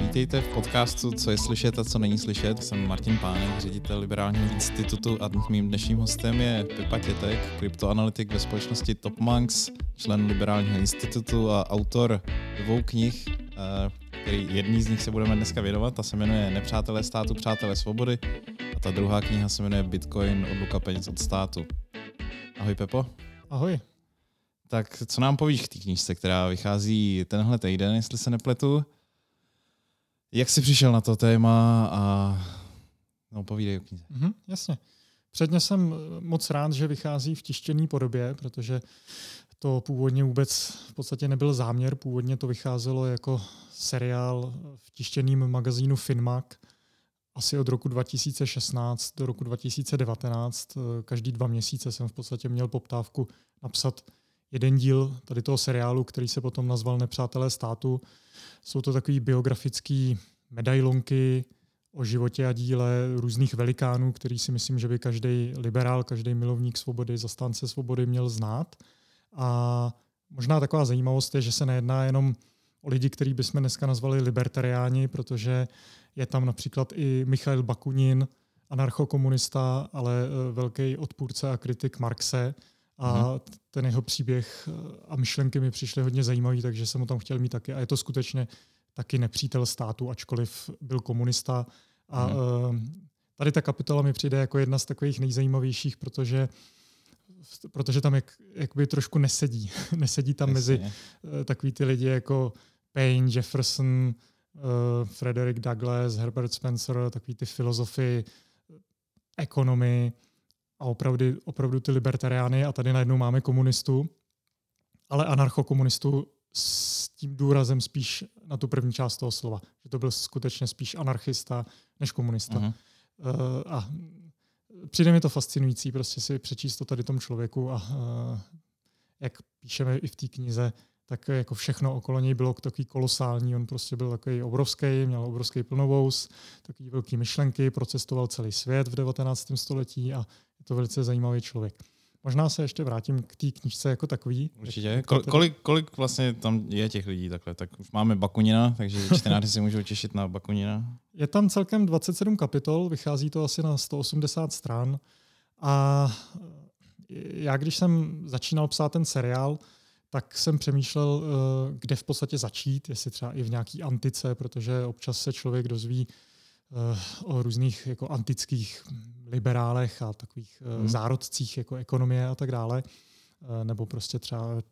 Vítejte v podcastu Co je slyšet a co není slyšet. Jsem Martin Pánek, ředitel Liberálního institutu a mým dnešním hostem je Pepa Tětek, kryptoanalytik ve společnosti Topmanx, člen Liberálního institutu a autor dvou knih, eh, který jedný z nich se budeme dneska věnovat. Ta se jmenuje Nepřátelé státu, přátelé svobody a ta druhá kniha se jmenuje Bitcoin, odluka peněz od státu. Ahoj Pepo. Ahoj. Tak co nám povíš k té knížce, která vychází tenhle týden, jestli se nepletu? Jak jsi přišel na to téma a no, povídej o knize. Mm-hmm, jasně. Předně jsem moc rád, že vychází v tištěné podobě, protože to původně vůbec v podstatě nebyl záměr. Původně to vycházelo jako seriál v tištěném magazínu Finmac asi od roku 2016 do roku 2019. Každý dva měsíce jsem v podstatě měl poptávku napsat jeden díl tady toho seriálu, který se potom nazval Nepřátelé státu. Jsou to takové biografické medailonky o životě a díle různých velikánů, který si myslím, že by každý liberál, každý milovník svobody, zastánce svobody měl znát. A možná taková zajímavost je, že se nejedná jenom o lidi, který bychom dneska nazvali libertariáni, protože je tam například i Michail Bakunin, anarchokomunista, ale e, velký odpůrce a kritik Marxe. A hmm. ten jeho příběh e, a myšlenky mi přišly hodně zajímavý, takže jsem ho tam chtěl mít taky. A je to skutečně taky nepřítel státu, ačkoliv byl komunista. A hmm. tady ta kapitola mi přijde jako jedna z takových nejzajímavějších, protože protože tam jak, jakoby trošku nesedí. nesedí tam Jasně. mezi takový ty lidi jako Payne, Jefferson, uh, Frederick Douglass, Herbert Spencer, takový ty filozofy, ekonomy a opravdu, opravdu ty libertariány a tady najednou máme komunistu, ale anarchokomunistu s tím důrazem spíš na tu první část toho slova, že to byl skutečně spíš anarchista než komunista. Uh-huh. Uh, a přijde mi to fascinující prostě si přečíst to tady tomu člověku a uh, jak píšeme i v té knize, tak jako všechno okolo něj bylo takový kolosální. On prostě byl takový obrovský, měl obrovský plnovous, takový velký myšlenky, procestoval celý svět v 19. století a je to velice zajímavý člověk. Možná se ještě vrátím k té knižce jako takový. Určitě. Kol, kolik, kolik vlastně tam je těch lidí takhle? Tak už máme Bakunina, takže čtenáři si můžou těšit na Bakunina. Je tam celkem 27 kapitol, vychází to asi na 180 stran. A já, když jsem začínal psát ten seriál, tak jsem přemýšlel, eh, kde v podstatě začít, jestli třeba i v nějaký antice, protože občas se člověk dozví eh, o různých jako antických liberálech a takových hmm. zárodcích jako ekonomie a tak dále. Nebo prostě třeba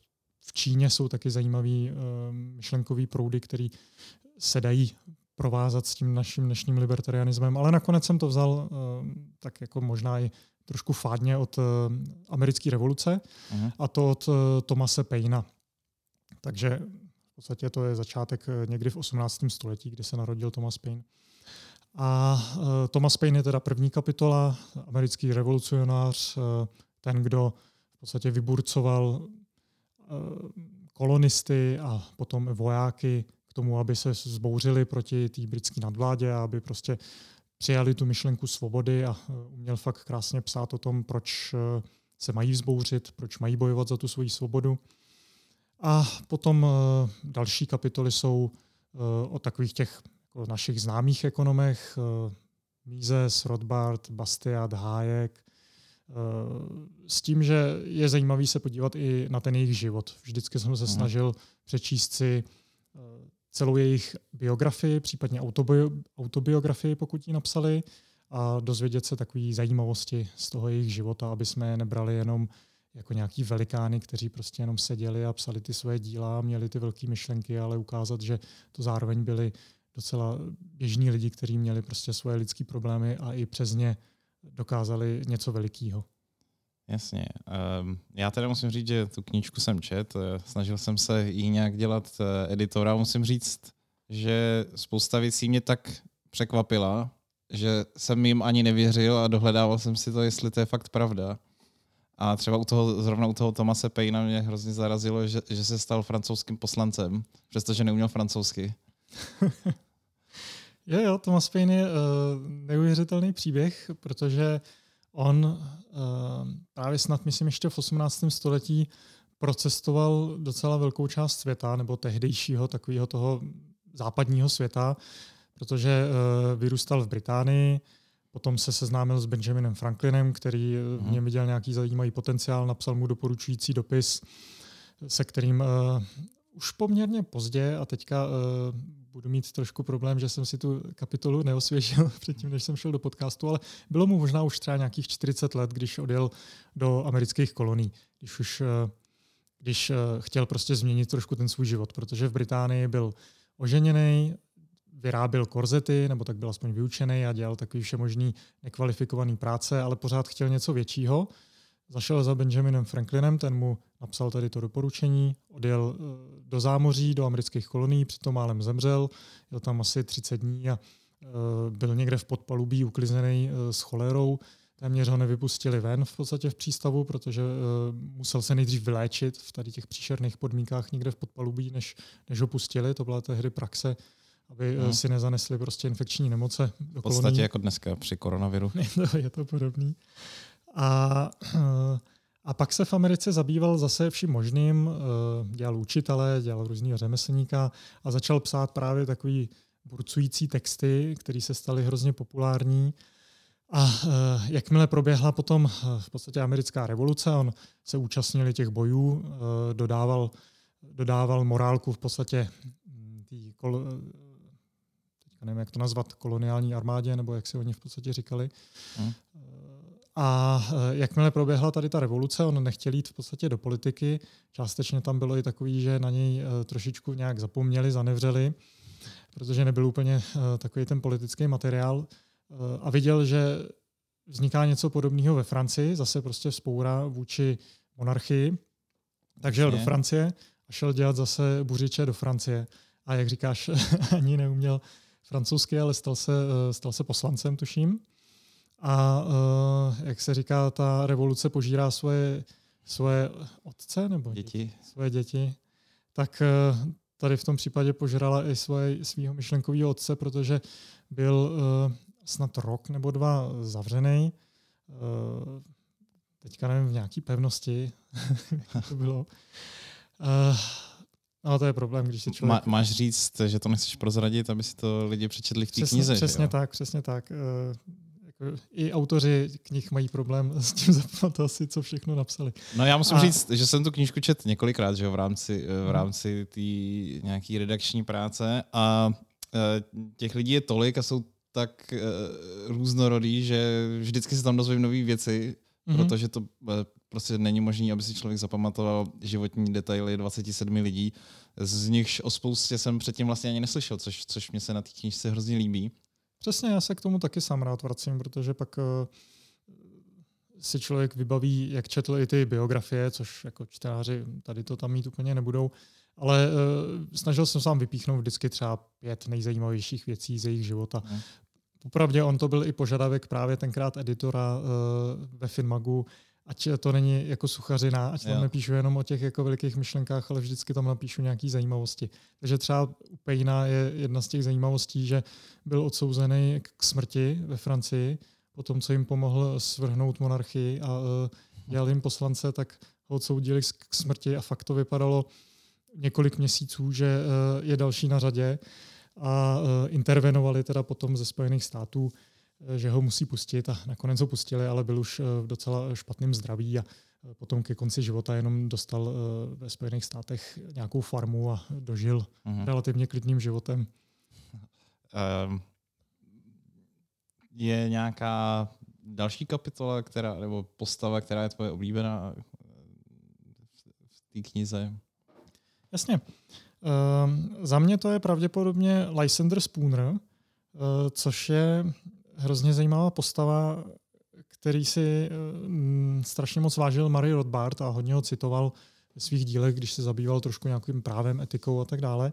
v Číně jsou taky zajímavý myšlenkový proudy, které se dají provázat s tím naším dnešním libertarianismem, ale nakonec jsem to vzal tak jako možná i trošku fádně od uh, americké revoluce uh-huh. a to od uh, Tomase Paina. Takže v podstatě to je začátek uh, někdy v 18. století, kdy se narodil Thomas Paine. A Thomas Paine je teda první kapitola, americký revolucionář, ten, kdo v podstatě vyburcoval kolonisty a potom vojáky k tomu, aby se zbouřili proti té britské nadvládě a aby prostě přijali tu myšlenku svobody a eh, uměl fakt krásně psát o tom, proč eh, se mají vzbouřit, proč mají bojovat za tu svoji svobodu. A potom eh, další kapitoly jsou o takových těch jako našich známých ekonomech, Mises, Rothbard, Bastiat, Hayek, s tím, že je zajímavý se podívat i na ten jejich život. Vždycky jsem se mhm. snažil přečíst si celou jejich biografii, případně autobio, autobiografii, pokud ji napsali, a dozvědět se takové zajímavosti z toho jejich života, aby jsme je nebrali jenom jako nějaký velikány, kteří prostě jenom seděli a psali ty svoje díla, měli ty velké myšlenky, ale ukázat, že to zároveň byli docela běžní lidi, kteří měli prostě svoje lidské problémy a i přes ně dokázali něco velikého. Jasně. Um, já teda musím říct, že tu knížku jsem čet, eh, snažil jsem se jí nějak dělat uh, editora. Musím říct, že spousta věcí mě tak překvapila, že jsem jim ani nevěřil a dohledával jsem si to, jestli to je fakt pravda. A třeba u toho, zrovna u toho Tomase Payna mě hrozně zarazilo, že, že se stal francouzským poslancem, přestože neuměl francouzsky. jo, jo, Thomas Paine je uh, neuvěřitelný příběh, protože on uh, právě snad, myslím, ještě v 18. století procestoval docela velkou část světa, nebo tehdejšího takového toho západního světa, protože uh, vyrůstal v Británii, potom se seznámil s Benjaminem Franklinem, který uh, v něm viděl nějaký zajímavý potenciál, napsal mu doporučující dopis, se kterým už poměrně pozdě a teďka budu mít trošku problém, že jsem si tu kapitolu neosvěžil předtím, než jsem šel do podcastu, ale bylo mu možná už třeba nějakých 40 let, když odjel do amerických kolonií, když už uh, když uh, chtěl prostě změnit trošku ten svůj život, protože v Británii byl oženěný, vyráběl korzety, nebo tak byl aspoň vyučený a dělal takový všemožný nekvalifikovaný práce, ale pořád chtěl něco většího. Zašel za Benjaminem Franklinem, ten mu napsal tady to doporučení, odjel eh, do zámoří, do amerických kolonií, přitom málem zemřel, jel tam asi 30 dní a eh, byl někde v podpalubí uklizený eh, s cholerou. Téměř ho nevypustili ven v podstatě v přístavu, protože musel se nejdřív vyléčit v tady těch příšerných podmínkách někde v podpalubí, než, než ho pustili. To byla tehdy praxe aby hmm. si nezanesli prostě infekční nemoce. Do v podstatě jako dneska při koronaviru. je to, je to podobný. A, a pak se v Americe zabýval zase vším možným, eh, dělal učitele, dělal různého řemeslníka a začal psát právě takový burcující texty, které se staly hrozně populární. A uh, jakmile proběhla potom v podstatě americká revoluce, on se účastnil těch bojů, dodával, dodával morálku v podstatě hm, tý kol, teďka nevím, jak to nazvat, koloniální armádě, nebo jak si oni v podstatě říkali. Hmm. A e, jakmile proběhla tady ta revoluce, on nechtěl jít v podstatě do politiky. Částečně tam bylo i takový, že na něj e, trošičku nějak zapomněli, zanevřeli, protože nebyl úplně e, takový ten politický materiál. A viděl, že vzniká něco podobného ve Francii, zase prostě spoura vůči monarchii. Takže jel do Francie a šel dělat zase buřiče do Francie. A jak říkáš, ani neuměl francouzsky, ale stal se, stal se poslancem, tuším. A uh, jak se říká, ta revoluce požírá svoje, svoje otce nebo děti. Svoje děti. Tak uh, tady v tom případě požrala i svoje, svého myšlenkového otce, protože byl uh, snad rok nebo dva zavřený. Teďka nevím, v nějaký pevnosti, jak to bylo. No to je problém, když se člověk... Má, máš říct, že to nechceš prozradit, aby si to lidi přečetli v té knize. Přesně tak, přesně tak. I autoři knih mají problém s tím zapamatovat si, co všechno napsali. No já musím a... říct, že jsem tu knížku čet několikrát, že v rámci, v mhm. rámci té nějaký redakční práce a e, těch lidí je tolik a jsou tak e, různorodý, že vždycky se tam dozvím nové věci, mm-hmm. protože to prostě není možné, aby si člověk zapamatoval životní detaily 27 lidí, z nichž o spoustě jsem předtím vlastně ani neslyšel, což, což mě se na té knížce hrozně líbí. Přesně, já se k tomu taky sám rád vracím, protože pak uh, si člověk vybaví, jak četl i ty biografie, což jako čtenáři tady to tam mít úplně nebudou, ale uh, snažil jsem sám vypíchnout vždycky třeba pět nejzajímavějších věcí z jejich života. Hmm. Popravdě on to byl i požadavek právě tenkrát editora uh, ve Finmagu, ať to není jako suchařina, ať tam jo. nepíšu jenom o těch jako velikých myšlenkách, ale vždycky tam napíšu nějaké zajímavosti. Takže třeba u Pejna je jedna z těch zajímavostí, že byl odsouzený k smrti ve Francii, po tom, co jim pomohl svrhnout monarchii a uh, dělal jim poslance, tak ho odsoudili k smrti a fakt to vypadalo několik měsíců, že uh, je další na řadě a uh, intervenovali teda potom ze Spojených států že ho musí pustit a nakonec ho pustili, ale byl už eh, v docela špatném zdraví a eh, potom ke konci života jenom dostal ve Spojených státech nějakou farmu a dožil uh-huh. relativně klidným životem. Um, je nějaká další kapitola, která, nebo postava, která je tvoje oblíbená v té knize? Jasně. Um, za mě to je pravděpodobně Lysander Spooner, uh, což je hrozně zajímavá postava, který si uh, strašně moc vážil Marie Rothbard a hodně ho citoval ve svých dílech, když se zabýval trošku nějakým právem, etikou a tak dále.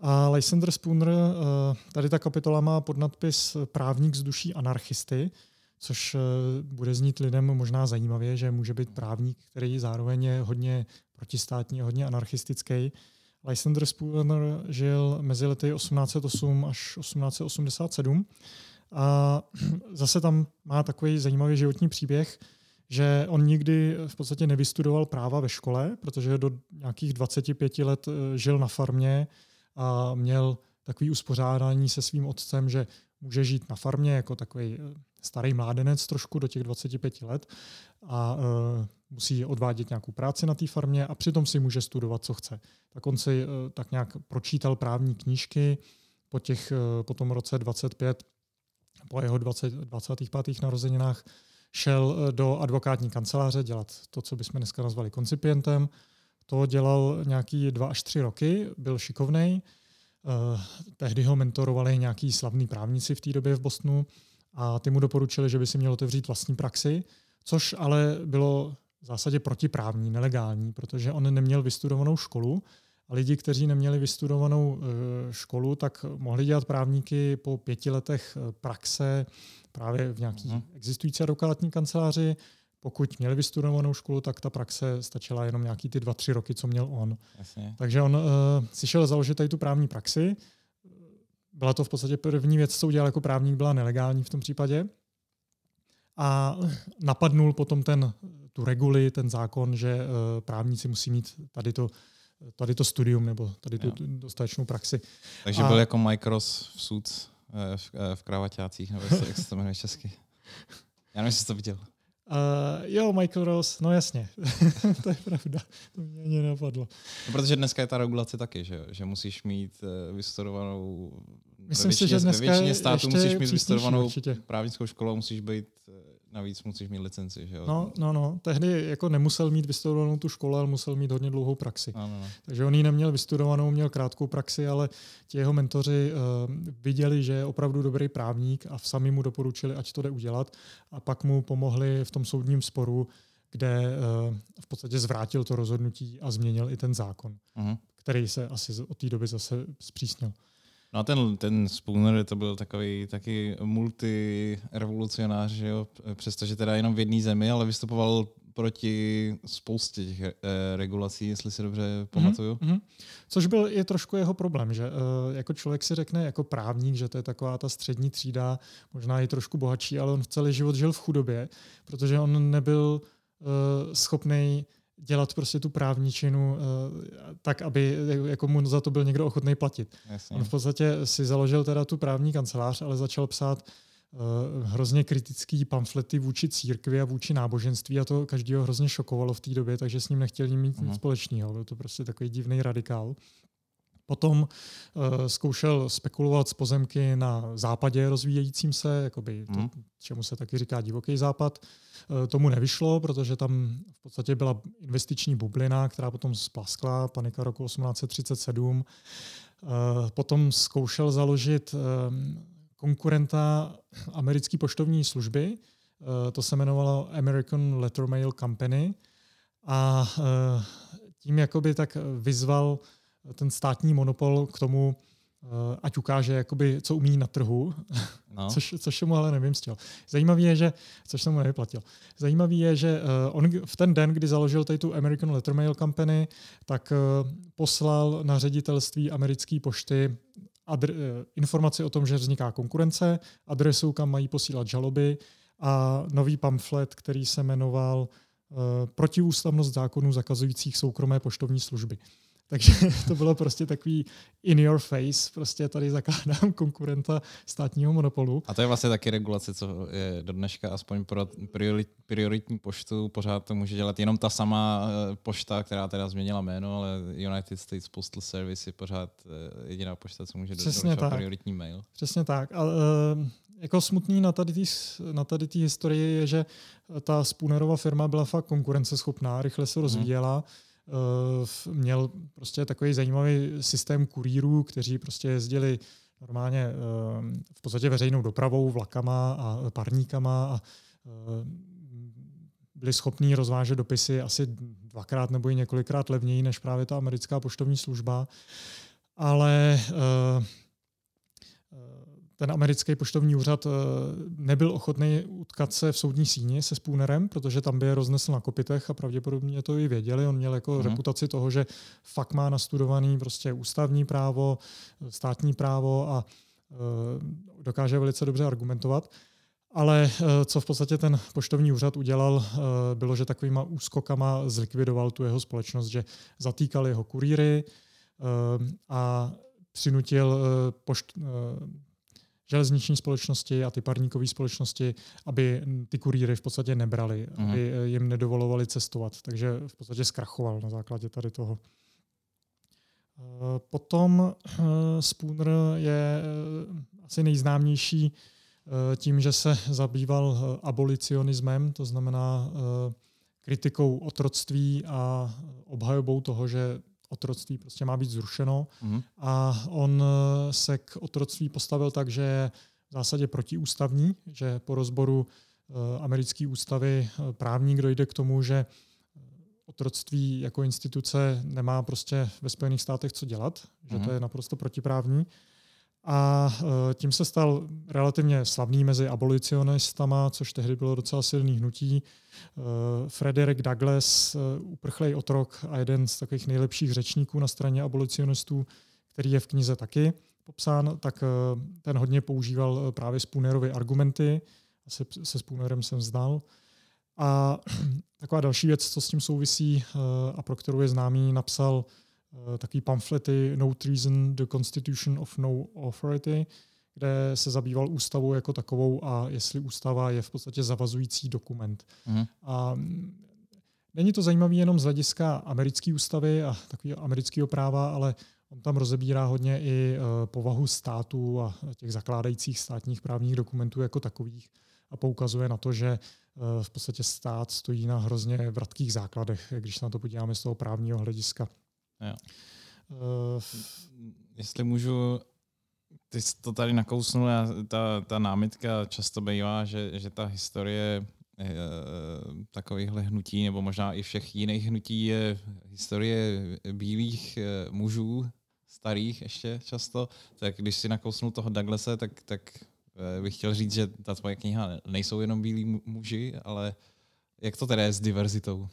A Lysander Spooner, uh, tady ta kapitola má podnadpis Právník z duší anarchisty, což uh, bude znít lidem možná zajímavě, že může být právník, který zároveň je hodně protistátní, hodně anarchistický. Lysander Spooner žil mezi lety 1808 až 1887 a zase tam má takový zajímavý životní příběh, že on nikdy v podstatě nevystudoval práva ve škole, protože do nějakých 25 let eh, žil na farmě a měl takový uspořádání se svým otcem, že může žít na farmě jako takový eh, starý mládenec trošku do těch 25 let a uh, musí odvádět nějakou práci na té farmě a přitom si může studovat, co chce. Tak on si uh, tak nějak pročítal právní knížky po, těch, uh, po tom roce 25, po jeho 20, 25. narozeninách šel do advokátní kanceláře dělat to, co bychom dneska nazvali koncipientem. To dělal nějaký dva až tři roky, byl šikovný. Tehdy ho mentorovali nějaký slavní právníci v té době v Bostonu a ty mu doporučili, že by si měl otevřít vlastní praxi, což ale bylo v zásadě protiprávní, nelegální, protože on neměl vystudovanou školu lidi, kteří neměli vystudovanou e, školu, tak mohli dělat právníky po pěti letech e, praxe právě v nějaký uh-huh. existující advokátní kanceláři. Pokud měli vystudovanou školu, tak ta praxe stačila jenom nějaký ty dva, tři roky, co měl on. Jasně. Takže on uh, si šel založit tady tu právní praxi byla to v podstatě první věc, co udělal jako právník, byla nelegální v tom případě. A napadnul potom ten, tu reguli, ten zákon, že uh, právníci musí mít tady to, tady to studium nebo tady tu jo. dostatečnou praxi. Takže a... byl jako Micros v sud eh, v, eh, v kravaťácích, nebo jak se to jmenuje česky. Já nevím, jestli jsi to viděl. Uh, jo, Michael Ross, no jasně, to je pravda, to mě ani napadlo. No, protože dneska je ta regulace taky, že, že musíš mít uh, vystudovanou, Myslím většině, si, že dneska ve většině států musíš mít vystudovanou určitě. právnickou školu, musíš být navíc musíš mít licenci, že jo? No, no, no. Tehdy jako nemusel mít vystudovanou tu školu, ale musel mít hodně dlouhou praxi. No, no, no. Takže on ji neměl vystudovanou, měl krátkou praxi, ale ti jeho mentoři uh, viděli, že je opravdu dobrý právník a sami mu doporučili, ať to jde udělat. A pak mu pomohli v tom soudním sporu, kde uh, v podstatě zvrátil to rozhodnutí a změnil i ten zákon, uh-huh. který se asi od té doby zase zpřísnil. No a ten, ten Spooner to byl takový taky multirevolucionář, že jo? přestože teda jenom v jedné zemi, ale vystupoval proti spoustě těch e, regulací, jestli si dobře mhm, pamatuju. Mm-hmm. Což byl je trošku jeho problém, že e, jako člověk si řekne jako právník, že to je taková ta střední třída, možná i trošku bohatší, ale on celý život žil v chudobě, protože on nebyl e, schopný dělat prostě tu právničinu uh, tak, aby jako mu za to byl někdo ochotný platit. Jasně. On v podstatě si založil teda tu právní kancelář, ale začal psát uh, hrozně kritický pamflety vůči církvi a vůči náboženství a to každého hrozně šokovalo v té době, takže s ním nechtěli mít uh-huh. nic mhm. společného. Byl to prostě takový divný radikál. Potom uh, zkoušel spekulovat s pozemky na západě rozvíjejícím se, jakoby to, mm. čemu se taky říká divoký západ. Uh, tomu nevyšlo, protože tam v podstatě byla investiční bublina, která potom splaskla, panika roku 1837. Uh, eh, potom zkoušel založit konkurenta americké poštovní služby, uh, to se jmenovalo American Letter Mail Company a uh, tím jakoby tak vyzval ten státní monopol k tomu, eh, ať ukáže, jakoby, co umí na trhu, no. což, což mu ale nevymstil. Zajímavý je, že, což jsem mu nevyplatil, zajímavý je, že eh, on v ten den, kdy založil tady tu American Lettermail Company, tak eh, poslal na ředitelství americké pošty adre- informaci o tom, že vzniká konkurence, adresu, kam mají posílat žaloby a nový pamflet, který se jmenoval Protiústavnost zákonů zakazujících soukromé poštovní služby. Takže to bylo prostě takový in your face, prostě tady zakládám konkurenta státního monopolu. A to je vlastně taky regulace, co je do dneška aspoň pro prioritní poštu pořád to může dělat jenom ta sama eh, pošta, která teda změnila jméno, ale United States Postal Service je pořád eh, jediná pošta, co může Přesně tak. prioritní mail. Přesně tak. A, uh, jako smutný na tady té na tady historii je, že ta Spoonerova firma byla fakt konkurenceschopná, rychle se mhm. rozvíjela. Hmm měl prostě takový zajímavý systém kurýrů, kteří prostě jezdili normálně eh, v podstatě veřejnou dopravou, vlakama a parníkama a eh, byli schopní rozvážet dopisy asi dvakrát nebo i několikrát levněji než právě ta americká poštovní služba. Ale ten americký poštovní úřad eh, nebyl ochotný utkat se v soudní síni se Spoonerem, protože tam by je roznesl na kopitech a pravděpodobně to i věděli. On měl jako uh-huh. reputaci toho, že fakt má nastudovaný prostě ústavní právo, státní právo a uh, dokáže velice dobře argumentovat. Ale co v podstatě ten poštovní úřad udělal, bylo, že takovýma úskokama zlikvidoval tu jeho společnost, že zatýkal jeho kurýry a přinutil pošt, železniční společnosti a ty parníkové společnosti, aby ty kurýry v podstatě nebrali, mm. aby jim nedovolovali cestovat. Takže v podstatě zkrachoval na základě tady toho. Eh, potom eh, Spooner je eh, asi nejznámější tím, že se zabýval abolicionismem, to znamená kritikou otroctví a obhajobou toho, že otroctví prostě má být zrušeno. Mm. A on se k otroctví postavil tak, že je v zásadě protiústavní, že po rozboru americké ústavy právník dojde k tomu, že otroctví jako instituce nemá prostě ve Spojených státech co dělat, že mm. to mhm. je naprosto protiprávní. A e, tím se stal relativně slavný mezi abolicionistama, což tehdy bylo docela silný hnutí. E, Frederick Douglass, e, uprchlej otrok a jeden z takových nejlepších řečníků na straně abolicionistů, který je v knize taky popsán, tak ten hodně používal právě Spoonerovy argumenty. Se, se Spoonerem jsem znal. A taková další věc, co s tím souvisí a pro kterou je známý, napsal takový pamflety No Treason, The Constitution of No Authority, kde se zabýval ústavou jako takovou a jestli ústava je v podstatě zavazující dokument. Mm. A není to zajímavé jenom z hlediska americké ústavy a takového amerického práva, ale on tam rozebírá hodně i eh, povahu státu a těch zakládajících státních právních dokumentů jako takových a poukazuje na to, že eh, v podstatě stát stojí na hrozně vratkých základech, když se na to podíváme z toho právního hlediska. Jo. Uh, Jestli můžu, ty jsi to tady nakousnul ta, ta námitka často bývá, že, že ta historie e, takovýchhle hnutí, nebo možná i všech jiných hnutí je historie bílých mužů, starých ještě často, tak když si nakousnul toho Douglase, tak, tak bych chtěl říct, že ta tvoje kniha nejsou jenom bílí muži, ale jak to teda je s diverzitou?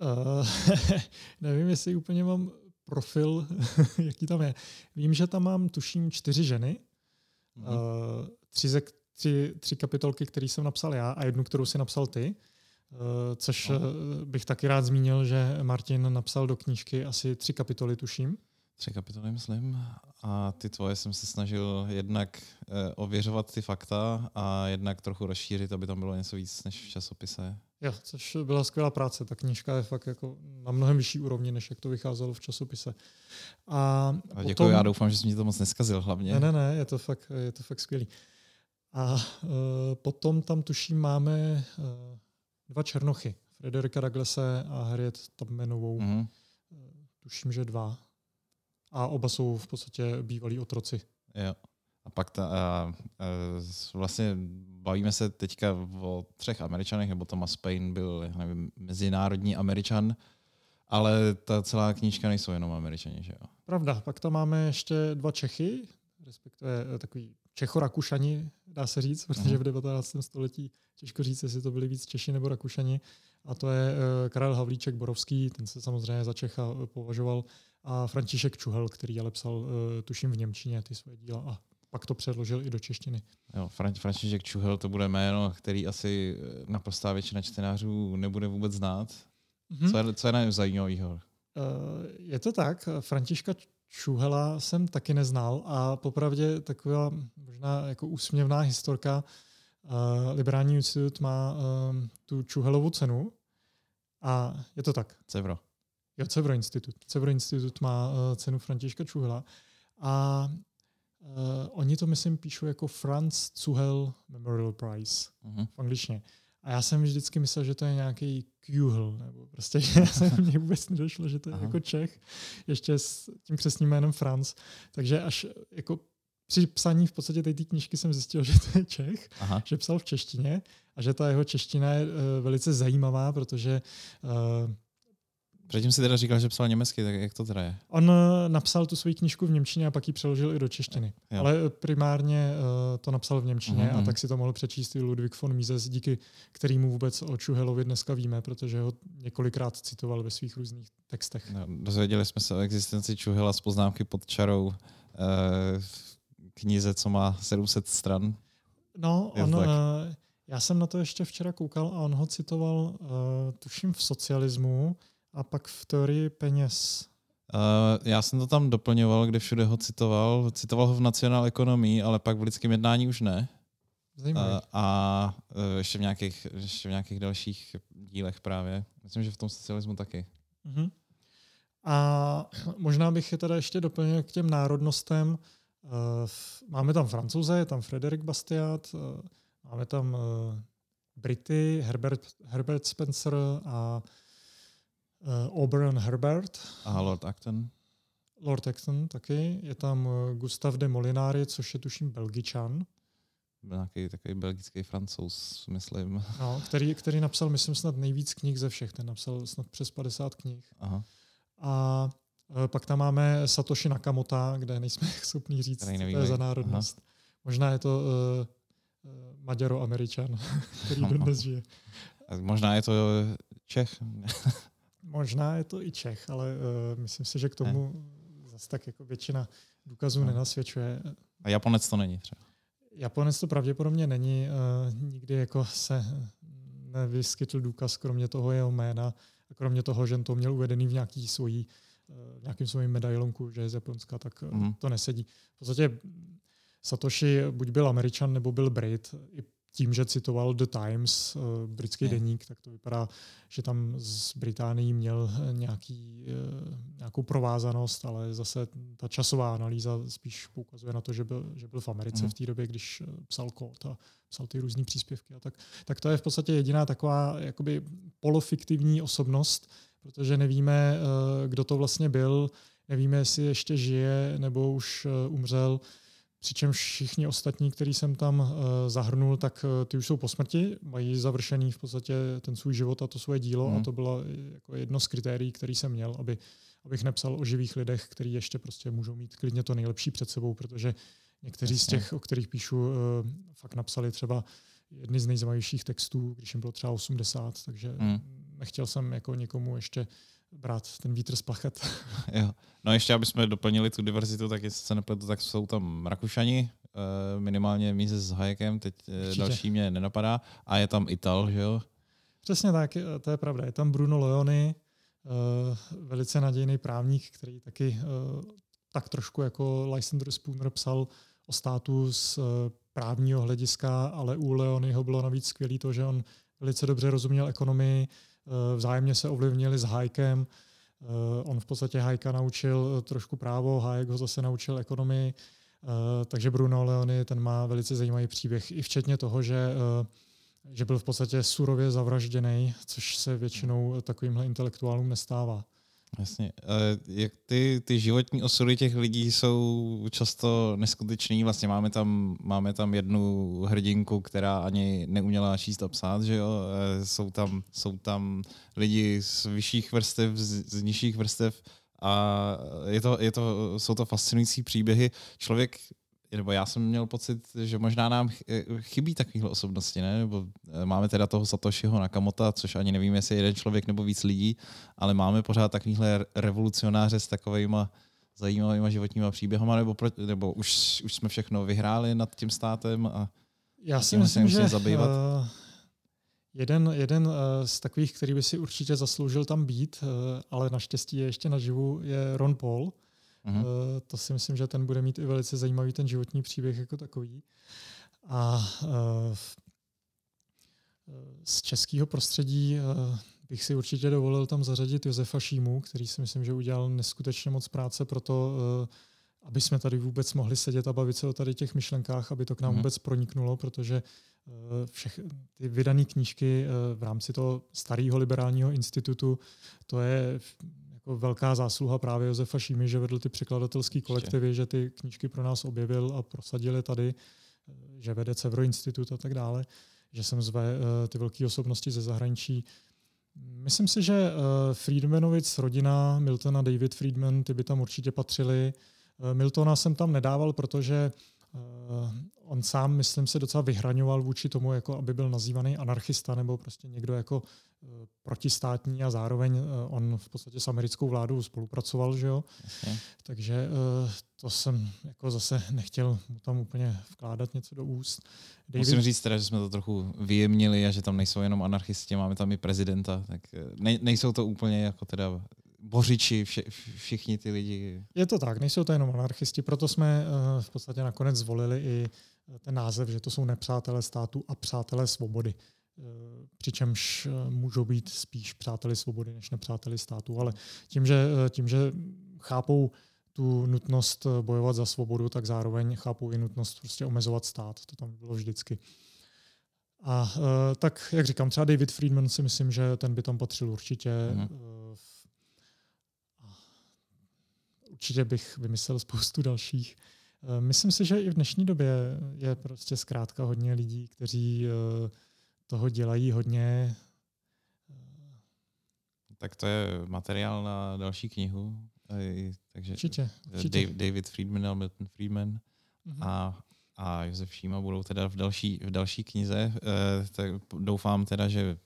Uh, nevím, jestli úplně mám profil, jaký tam je. Vím, že tam mám, tuším, čtyři ženy, mm-hmm. uh, tři, ze, tři, tři kapitolky, které jsem napsal já a jednu, kterou si napsal ty. Uh, což no. bych taky rád zmínil, že Martin napsal do knížky asi tři kapitoly, tuším. Tři kapitoly, myslím. A ty tvoje jsem se snažil jednak eh, ověřovat ty fakta a jednak trochu rozšířit, aby tam bylo něco víc než v časopise. Jo, což byla skvělá práce. Ta knížka je fakt jako na mnohem vyšší úrovni, než jak to vycházelo v časopise. A, a děkuji, potom... já doufám, že jsi mi to moc neskazil hlavně. Ne, ne, ne, je to fakt, je to fakt skvělý. A uh, potom tam tuším máme uh, dva černochy. Frederika Douglase a Harriet Tubmanovou. Mm-hmm. Tuším, že dva a oba jsou v podstatě bývalí otroci. Jo. A pak ta, a, a, vlastně bavíme se teďka o třech Američanech, nebo Thomas Paine byl nevím, mezinárodní Američan, ale ta celá knížka nejsou jenom Američani, že jo? Pravda, pak tam máme ještě dva Čechy, respektive eh, takový Čecho-Rakušani, dá se říct, protože v 19. století těžko říct, jestli to byli víc Češi nebo Rakušani. A to je uh, Karel Havlíček Borovský, ten se samozřejmě za Čecha považoval a František Čuhel, který ale psal, uh, tuším, v Němčině ty své díla a pak to předložil i do češtiny. Jo, František Čuhel to bude jméno, který asi eh, naprostá většina čtenářů nebude vůbec znát. Mm-hmm. Co, je, co je na něm zajímavého? Uh, je to tak. Františka Čuhela jsem taky neznal a popravdě taková možná jako úsměvná historka. Uh, Liberální institut má uh, tu Čuhelovu cenu a je to tak. Cevro. Jo, Cevro Institut. Cevro Institut má uh, cenu Františka Čuhela a uh, oni to, myslím, píšou jako Franz Zuhel Memorial Prize uh-huh. v angličtině. A já jsem vždycky myslel, že to je nějaký Kuhl, nebo prostě, mě vůbec nedošlo, že to je Aha. jako Čech, ještě s tím přesným jménem Franz. Takže až jako při psaní v podstatě té knížky jsem zjistil, že to je Čech, Aha. že psal v češtině a že ta jeho čeština je uh, velice zajímavá, protože uh, Předtím si teda říkal, že psal německy, tak jak to teda je? On eh, napsal tu svoji knížku v Němčině a pak ji přeložil i do češtiny. Jo. Ale primárně uh, to napsal v Němčině uh-huh. a mhm. tak si to mohl přečíst i Ludwig von Mises, díky kterému vůbec o Čuhelovi dneska víme, protože ho několikrát citoval ve svých různých textech. No, dozvěděli jsme se o existenci Čuhela z poznámky pod čarou uh, knize, co má 700 stran. No, on, uh, já jsem na to ještě včera koukal a on ho citoval, uh, tuším, v socialismu a pak v teorii peněz. Uh, já jsem to tam doplňoval, kde všude ho citoval. Citoval ho v nacionál ekonomii, ale pak v lidském jednání už ne. Zajímavý. Uh, a uh, ještě, v nějakých, ještě v nějakých dalších dílech právě. Myslím, že v tom socialismu taky. Uh-huh. A možná bych je teda ještě doplnil k těm národnostem. Uh, máme tam Francouze, je tam Frederick Bastiat, uh, máme tam uh, Brity, Herbert, Herbert Spencer a uh, Auburn Herbert. A Lord Acton. Lord Acton taky. Je tam uh, Gustav de Molinari, což je tuším Belgičan. Nějaký takový belgický francouz, myslím. No, který, který napsal, myslím, snad nejvíc knih ze všech. Ten napsal snad přes 50 knih. Aha. A uh, pak tam máme Satoshi Nakamota, kde nejsme schopni říct, co to je za národnost. Aha. Možná je to uh, Maďaro-Američan, který dnes žije. Možná je to Čech. Možná je to i Čech, ale uh, myslím si, že k tomu ne. zase tak jako většina důkazů no. nenasvědčuje. A Japonec to není třeba? Japonec to pravděpodobně není. Uh, nikdy jako se nevyskytl důkaz, kromě toho jeho jména, a kromě toho, že to měl uvedený v nějaký svojí, uh, nějakým svým medailonku, že je z Japonska, tak mm. to nesedí. V podstatě Satoshi buď byl Američan, nebo byl Brit. I tím, že citoval The Times, uh, britský je. deník, tak to vypadá, že tam z Británií měl nějaký, uh, nějakou provázanost, ale zase ta časová analýza spíš poukazuje na to, že byl, že byl v Americe mm. v té době, když psal kód a psal ty různé příspěvky. A tak, tak to je v podstatě jediná taková jakoby polofiktivní osobnost, protože nevíme, kdo to vlastně byl, nevíme, jestli ještě žije nebo už umřel. Přičemž všichni ostatní, který jsem tam uh, zahrnul, tak uh, ty už jsou po smrti, mají završený v podstatě ten svůj život a to svoje dílo mm. a to bylo jako jedno z kritérií, který jsem měl, aby, abych nepsal o živých lidech, kteří ještě prostě můžou mít klidně to nejlepší před sebou, protože někteří Jasně. z těch, o kterých píšu, uh, fakt napsali třeba jedny z nejzajímavějších textů, když jim bylo třeba 80, takže mm. nechtěl jsem jako někomu ještě brát ten vítr z plachet. jo. No ještě, aby jsme doplnili tu diverzitu, tak jestli se nepletu, tak jsou tam Rakušani, eh, minimálně míze s Hajekem, teď eh, Určitě. další mě nenapadá, a je tam Ital, že jo? Přesně tak, to je pravda. Je tam Bruno Leoni, eh, velice nadějný právník, který taky tak trošku jako Lysander Spooner psal o státu z právního hlediska, ale u Leonyho bylo navíc skvělé to, že on velice dobře rozuměl ekonomii, Eh, vzájemně se ovlivnili s Hajkem. Eh, on v podstatě Hajka naučil eh, trošku právo, Hajek ho zase naučil ekonomii, takže Bruno Leony ten má velice zajímavý příběh, i včetně toho, že že byl v podstatě surově zavražděný, což se většinou takovýmhle intelektuálům nestává. Jasně. Jak ty, ty životní osudy těch lidí jsou často neskutečný. Vlastně máme tam, máme tam jednu hrdinku, která ani neuměla číst a psát, že jo? Jsou tam, jsou tam lidi z vyšších vrstev, z, z nižších vrstev a je to, je to, jsou to fascinující příběhy. Člověk nebo já jsem měl pocit, že možná nám chybí takovéhle osobnosti, ne? Nebo eh, máme teda toho Satoshiho Nakamota, což ani nevím, jestli je jeden člověk nebo víc lidí, ale máme pořád takovýhle revolucionáře s takovýma zajímavými životníma příběhama, nebo, pro, nebo už, už jsme všechno vyhráli nad tím státem a já si myslím, že zabývat. Uh, jeden, jeden uh, z takových, který by si určitě zasloužil tam být, uh, ale naštěstí je ještě naživu, je Ron Paul, Mm-hmm. To si myslím, že ten bude mít i velice zajímavý ten životní příběh jako takový. A uh, z českého prostředí bych si určitě dovolil tam zařadit Josefa Šímu, který si myslím, že udělal neskutečně moc práce pro to, aby jsme tady vůbec mohli sedět a bavit se o tady těch myšlenkách, aby to k nám mm-hmm. vůbec proniknulo, protože všech, ty vydané knížky v rámci toho starého liberálního institutu, to je velká zásluha právě Josefa Šímy, že vedl ty překladatelské kolektivy, že ty knížky pro nás objevil a prosadil je tady, eh, že vede Cevro institut a tak dále, že jsem zve eh, ty velké osobnosti ze zahraničí. Myslím si, že eh, Friedmanovic rodina, Milton a David Friedman, ty by tam určitě patřili. Miltona jsem tam nedával, protože on sám, myslím, se docela vyhraňoval vůči tomu, jako aby byl nazývaný anarchista nebo prostě někdo jako protistátní a zároveň on v podstatě s americkou vládou spolupracoval, že jo. Okay. Takže to jsem jako zase nechtěl mu tam úplně vkládat něco do úst. David... Musím říct teda, že jsme to trochu vyjemnili a že tam nejsou jenom anarchisti, máme tam i prezidenta, tak ne, nejsou to úplně jako teda bořiči, vše, všichni ty lidi. Je to tak, nejsou to jenom anarchisti, proto jsme uh, v podstatě nakonec zvolili i eh, ten název, že to jsou nepřátelé státu a přátelé svobody. Uh, přičemž můžou být spíš přáteli svobody než nepřáteli státu, ale tím, že, tím, že chápou tu nutnost bojovat za svobodu, tak zároveň chápou i nutnost prostě omezovat stát. To tam bylo vždycky. A tak, jak říkám, třeba David Friedman si myslím, že ten by tam patřil určitě. Mm-hmm. Uh, určitě bych vymyslel spoustu dalších. Eh, myslím si, že i v dnešní době je prostě zkrátka hodně lidí, kteří eh, toho dělají hodně. Tak to je materiál na další knihu. Takže určitě, určitě. David Friedman a Milton Friedman mm-hmm. a, a Josef Šíma budou teda v další, v další knize. Eh, tak doufám teda, že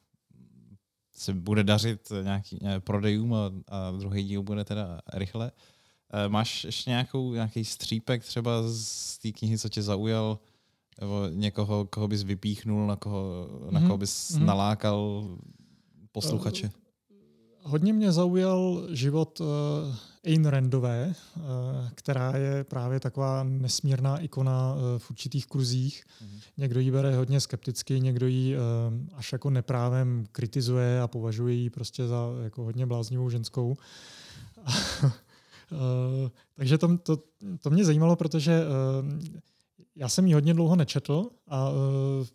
se bude dařit nějaký prodejům a, a druhý díl bude teda rychle. Eh, máš ještě nějakou, nějaký střípek třeba z té knihy, co tě zaujal? Nebo někoho, koho bys vypíchnul, na koho, na koho bys mm-hmm. nalákal posluchače? Uh, hodně mě zaujal život uh, Ayn Randové, která je právě taková nesmírná ikona v určitých kruzích. Mm-hmm. Někdo ji bere hodně skepticky, někdo ji až jako neprávem kritizuje a považuje ji prostě za jako hodně bláznivou ženskou. Uh, takže to, to, to mě zajímalo, protože uh, já jsem ji hodně dlouho nečetl a uh,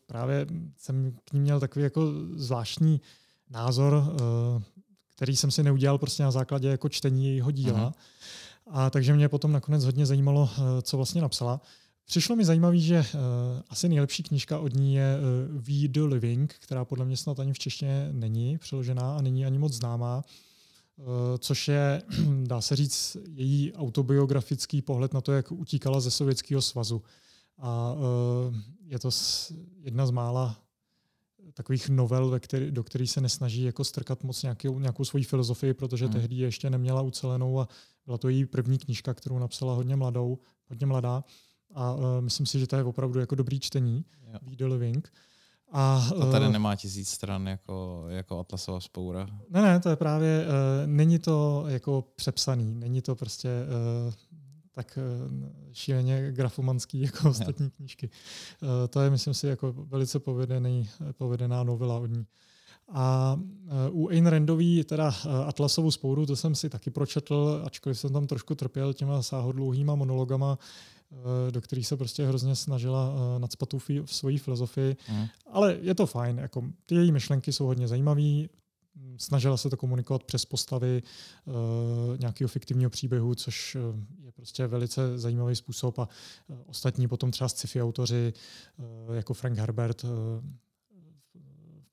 právě jsem k ní měl takový jako zvláštní názor, uh, který jsem si neudělal prostě na základě jako čtení jejího díla. Uh-huh. A takže mě potom nakonec hodně zajímalo, uh, co vlastně napsala. Přišlo mi zajímavé, že uh, asi nejlepší knížka od ní je uh, We the Living, která podle mě snad ani v češtině není přeložená a není ani moc známá. Eh, což je, dá se říct, její autobiografický pohled na to, jak utíkala ze Sovětského svazu. A eh, je to jedna z mála takových novel, ve který, do kterých se nesnaží jako strkat moc nějakou, nějakou svoji filozofii, protože hmm. tehdy ještě neměla ucelenou a byla to její první knížka, kterou napsala hodně mladou, hodně mladá. A uh, myslím si, že to je opravdu jako dobrý čtení, yeah. The Living. A, a tady uh, nemá tisíc stran jako, jako Atlasová spoura. Ne, ne, to je právě, uh, není to jako přepsaný, není to prostě uh, tak uh, šíleně grafomanský jako ostatní ja. knížky. Uh, to je, myslím si, jako velice povedený, povedená novela od ní. A u Ayn Randový, teda Atlasovou spouru, to jsem si taky pročetl, ačkoliv jsem tam trošku trpěl těma sáhodlouhýma monologama, Eh, do kterých se prostě hrozně snažila eh, nadspat tu svoji filozofii. Mm. Ale je to fajn, jako ty její myšlenky jsou hodně zajímavé, snažila se to komunikovat přes postavy uh, nějakého fiktivního příběhu, což je prostě velice zajímavý způsob a ostatní potom třeba sci-fi autoři uh, jako Frank Herbert uh,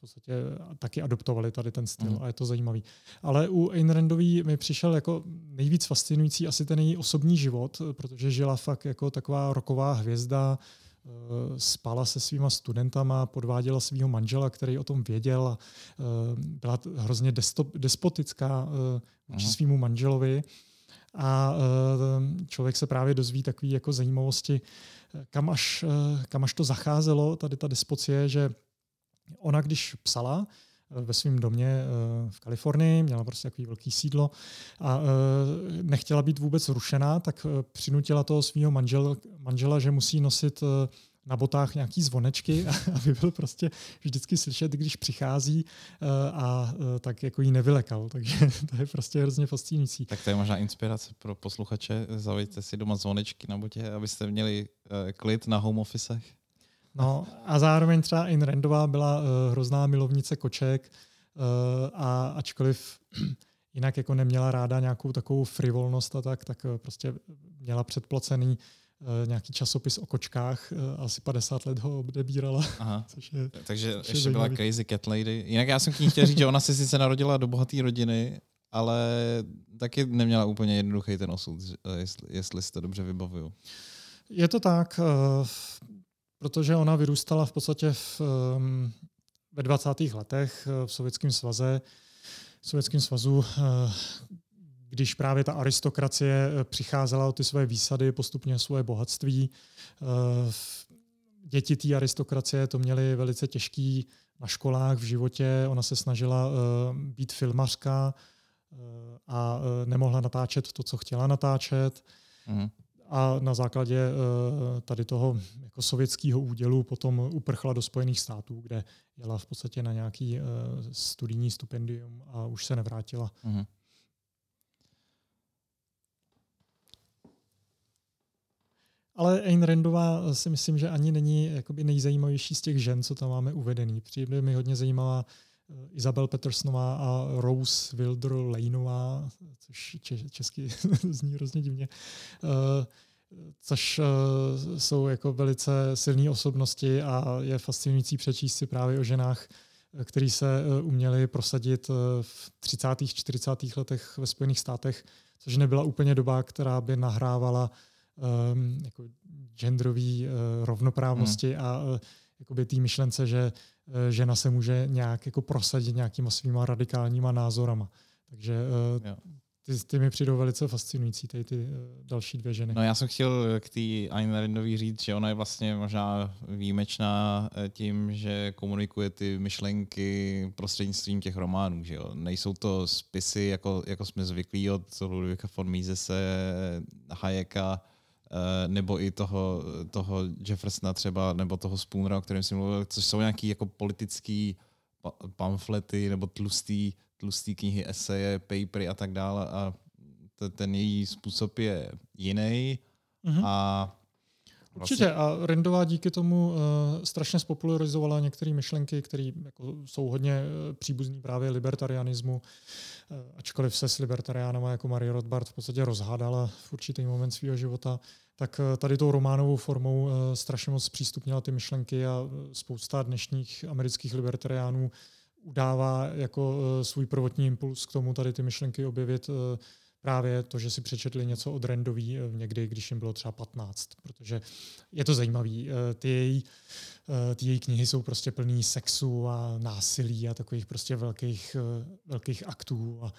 podstatě taky adoptovali tady ten styl mm. a je to zajímavý. Ale u Ayn Randový mi přišel jako nejvíc fascinující asi ten její osobní život, protože žila fakt jako taková roková hvězda, eh, spala se svýma studentama, podváděla svého manžela, který o tom věděl a eh, byla hrozně despotická eh, vůči mm. svýmu manželovi. A člověk se právě dozví takové jako zajímavosti, kam až, kam až to zacházelo, tady ta despocie, že Ona, když psala eh, ve svém domě eh, v Kalifornii, měla prostě takový velký sídlo a eh, nechtěla být vůbec rušená, tak přinutila toho svého manžel, manžela, že musí nosit na botách nějaký zvonečky, aby byl prostě vždycky slyšet, když přichází a tak jako jí nevylekal. Takže to je prostě hrozně fascinující. Tak to je možná inspirace pro posluchače. Zavejte si doma zvonečky na botě, abyste měli klid na home officech. No a zároveň třeba Ayn Randová byla uh, hrozná milovnice koček uh, a ačkoliv jinak jako neměla ráda nějakou takovou frivolnost a tak, tak uh, prostě měla předplacený uh, nějaký časopis o kočkách, uh, asi 50 let ho odebírala. Aha. Což je, Takže což ještě je byla Crazy Cat Lady. Jinak já jsem k ní chtěl říct, že ona se sice narodila do bohaté rodiny, ale taky neměla úplně jednoduchý ten osud, jestli, jestli si to dobře vybavuju. Je to tak, uh, protože ona vyrůstala v podstatě v, um, ve 20. letech v Sovětském svaze, v Sovětském svazu, když právě ta aristokracie přicházela o ty své výsady, postupně svoje bohatství. Děti té aristokracie to měly velice těžký na školách, v životě. Ona se snažila být filmařka, Eh, a eh, nemohla natáčet to, co chtěla natáčet. Mm. A na základě eh, tady toho jako sovětského údělu potom uprchla do Spojených států, kde jela v podstatě na nějaký studijní stipendium a už se nevrátila. Mm. Ale Ayn Randová si myslím, že ani není jakoby nejzajímavější z těch žen, co tam máme uvedený. Přijde mi hodně zajímavá Eh, Isabel Petersonová a Rose Wilder Laneová, což česky zní hrozně divně, eh, což eh, jsou jako velice silné osobnosti a je fascinující přečíst si právě o ženách, který se uměli prosadit v 30. 40. letech ve Spojených státech, což nebyla úplně doba, která by nahrávala um, jako genderový uh, rovnoprávnosti hmm. a uh, jakoby té myšlence, že žena se může nějak jako prosadit nějakýma svýma radikálníma názorama. Takže eh, jo. ty, ty mi přijdou velice fascinující, tady ty eh, další dvě ženy. No já jsem chtěl k té Ayn Randový říct, že ona je vlastně možná výjimečná tím, že komunikuje ty myšlenky prostřednictvím těch románů. Že jo? Nejsou to spisy, jako, jako jsme zvyklí od Ludwika von Misese, Hayeka, Eh, nebo i toho, toho Jeffersona třeba, nebo toho Spoonera, o kterém jsem mluvil, což jsou nějaký jako politický pamflety nebo tlustý, tlustý knihy, eseje, papery a tak dále a ten její způsob je jiný mm-hmm. a. Určitě. A Rindová díky tomu uh, strašně spopularizovala některé myšlenky, které jako, jsou hodně uh, příbuzné právě libertarianismu, uh, ačkoliv se s libertariánama jako Marie Rothbard v podstatě rozhádala v určitý moment svého života, tak uh, tady tou románovou formou uh, strašně moc přístupnila ty myšlenky a spousta dnešních amerických libertariánů udává jako uh, svůj prvotní impuls k tomu tady ty myšlenky objevit uh, právě to, že si přečetli něco od Randový eh, někdy, když jim bylo třeba 15, protože je to zajímavý. Eh, ty její, eh, ty její knihy jsou prostě plný sexu a násilí a takových prostě velkých, velkých aktů a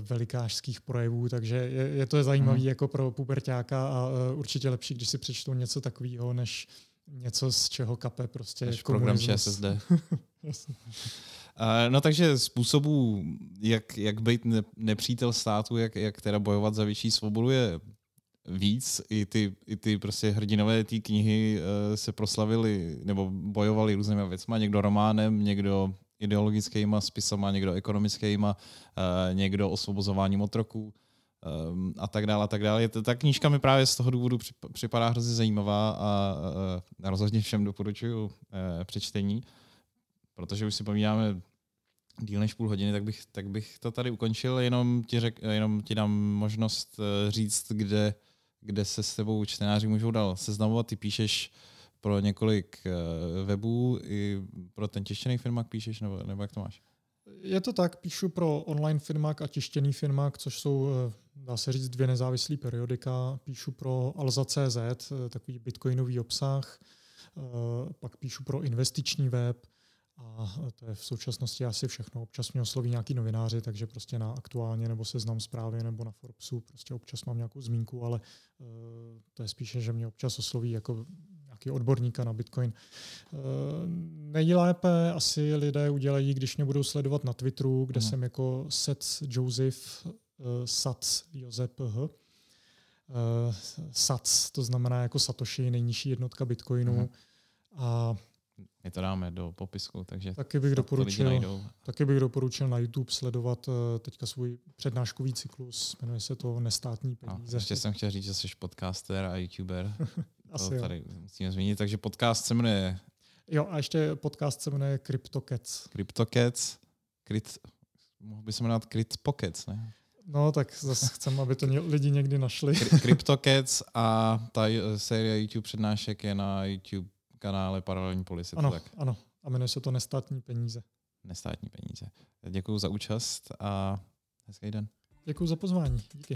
velikářských projevů, takže je, je to zajímavý hmm. jako pro pubertáka a určitě lepší, když si přečtou něco takového, než něco, z čeho kape prostě Než program ČSSD. No takže způsobů, jak, jak být nepřítel státu, jak, jak teda bojovat za větší svobodu je víc. I ty, i ty prostě hrdinové té knihy uh, se proslavili nebo bojovali různými věcmi. Někdo románem, někdo ideologickýma spisama, někdo ekonomickýma, uh, někdo osvobozováním otroků a tak dále, a tak dále. Ta knížka mi právě z toho důvodu připadá hrozně zajímavá a rozhodně všem doporučuji přečtení, protože už si povídáme díl než půl hodiny, tak bych, tak bych to tady ukončil. Jenom ti, řek, jenom ti dám možnost uh, říct, kde, kde se s tebou čtenáři můžou dál seznamovat. Ty píšeš pro několik uh, webů, i pro ten těštěný firmák píšeš, nebo, nebo jak to máš? Je to tak, píšu pro online firmák a tištěný firmák, což jsou, eh, dá se říct, dvě nezávislé periodika. Píšu pro Alza.cz, takový bitcoinový obsah, pak píšu pro investiční web, a to je v současnosti asi všechno. Občas mě osloví nějaký novináři, takže prostě na aktuálně nebo seznam zprávy nebo na Forbesu prostě občas mám nějakou zmínku, ale uh, to je spíše, že mě občas osloví jako nějaký odborníka na Bitcoin. Uh, nejlépe asi lidé udělají, když mě budou sledovat na Twitteru, kde hmm. jsem jako Seth Joseph uh, Sats Josep H. Uh, Sats, to znamená jako Satoshi, nejnižší jednotka Bitcoinu. Hmm. A my to dáme do popisku, takže taky bych, doporučil, taky bych doporučil na YouTube sledovat eh, teďka svůj přednáškový cyklus, jmenuje se to Nestátní peníze. A ještě jsem chtěl říct, že jsi podcaster a YouTuber. Asi to tady jo. musíme zmínit, takže podcast se jmenuje... Jo, a ještě podcast se jmenuje CryptoCats. CryptoCats, Crypt, mohl by se jmenovat CryptoCats, ne? No, tak zase chcem, aby to lidi někdy našli. CryptoCats a ta série YouTube přednášek je na YouTube kanále Paralelní polis. Ano, tak? ano. A jmenuje se to Nestátní peníze. Nestátní peníze. Děkuji za účast a hezký den. Děkuji za pozvání. Díky.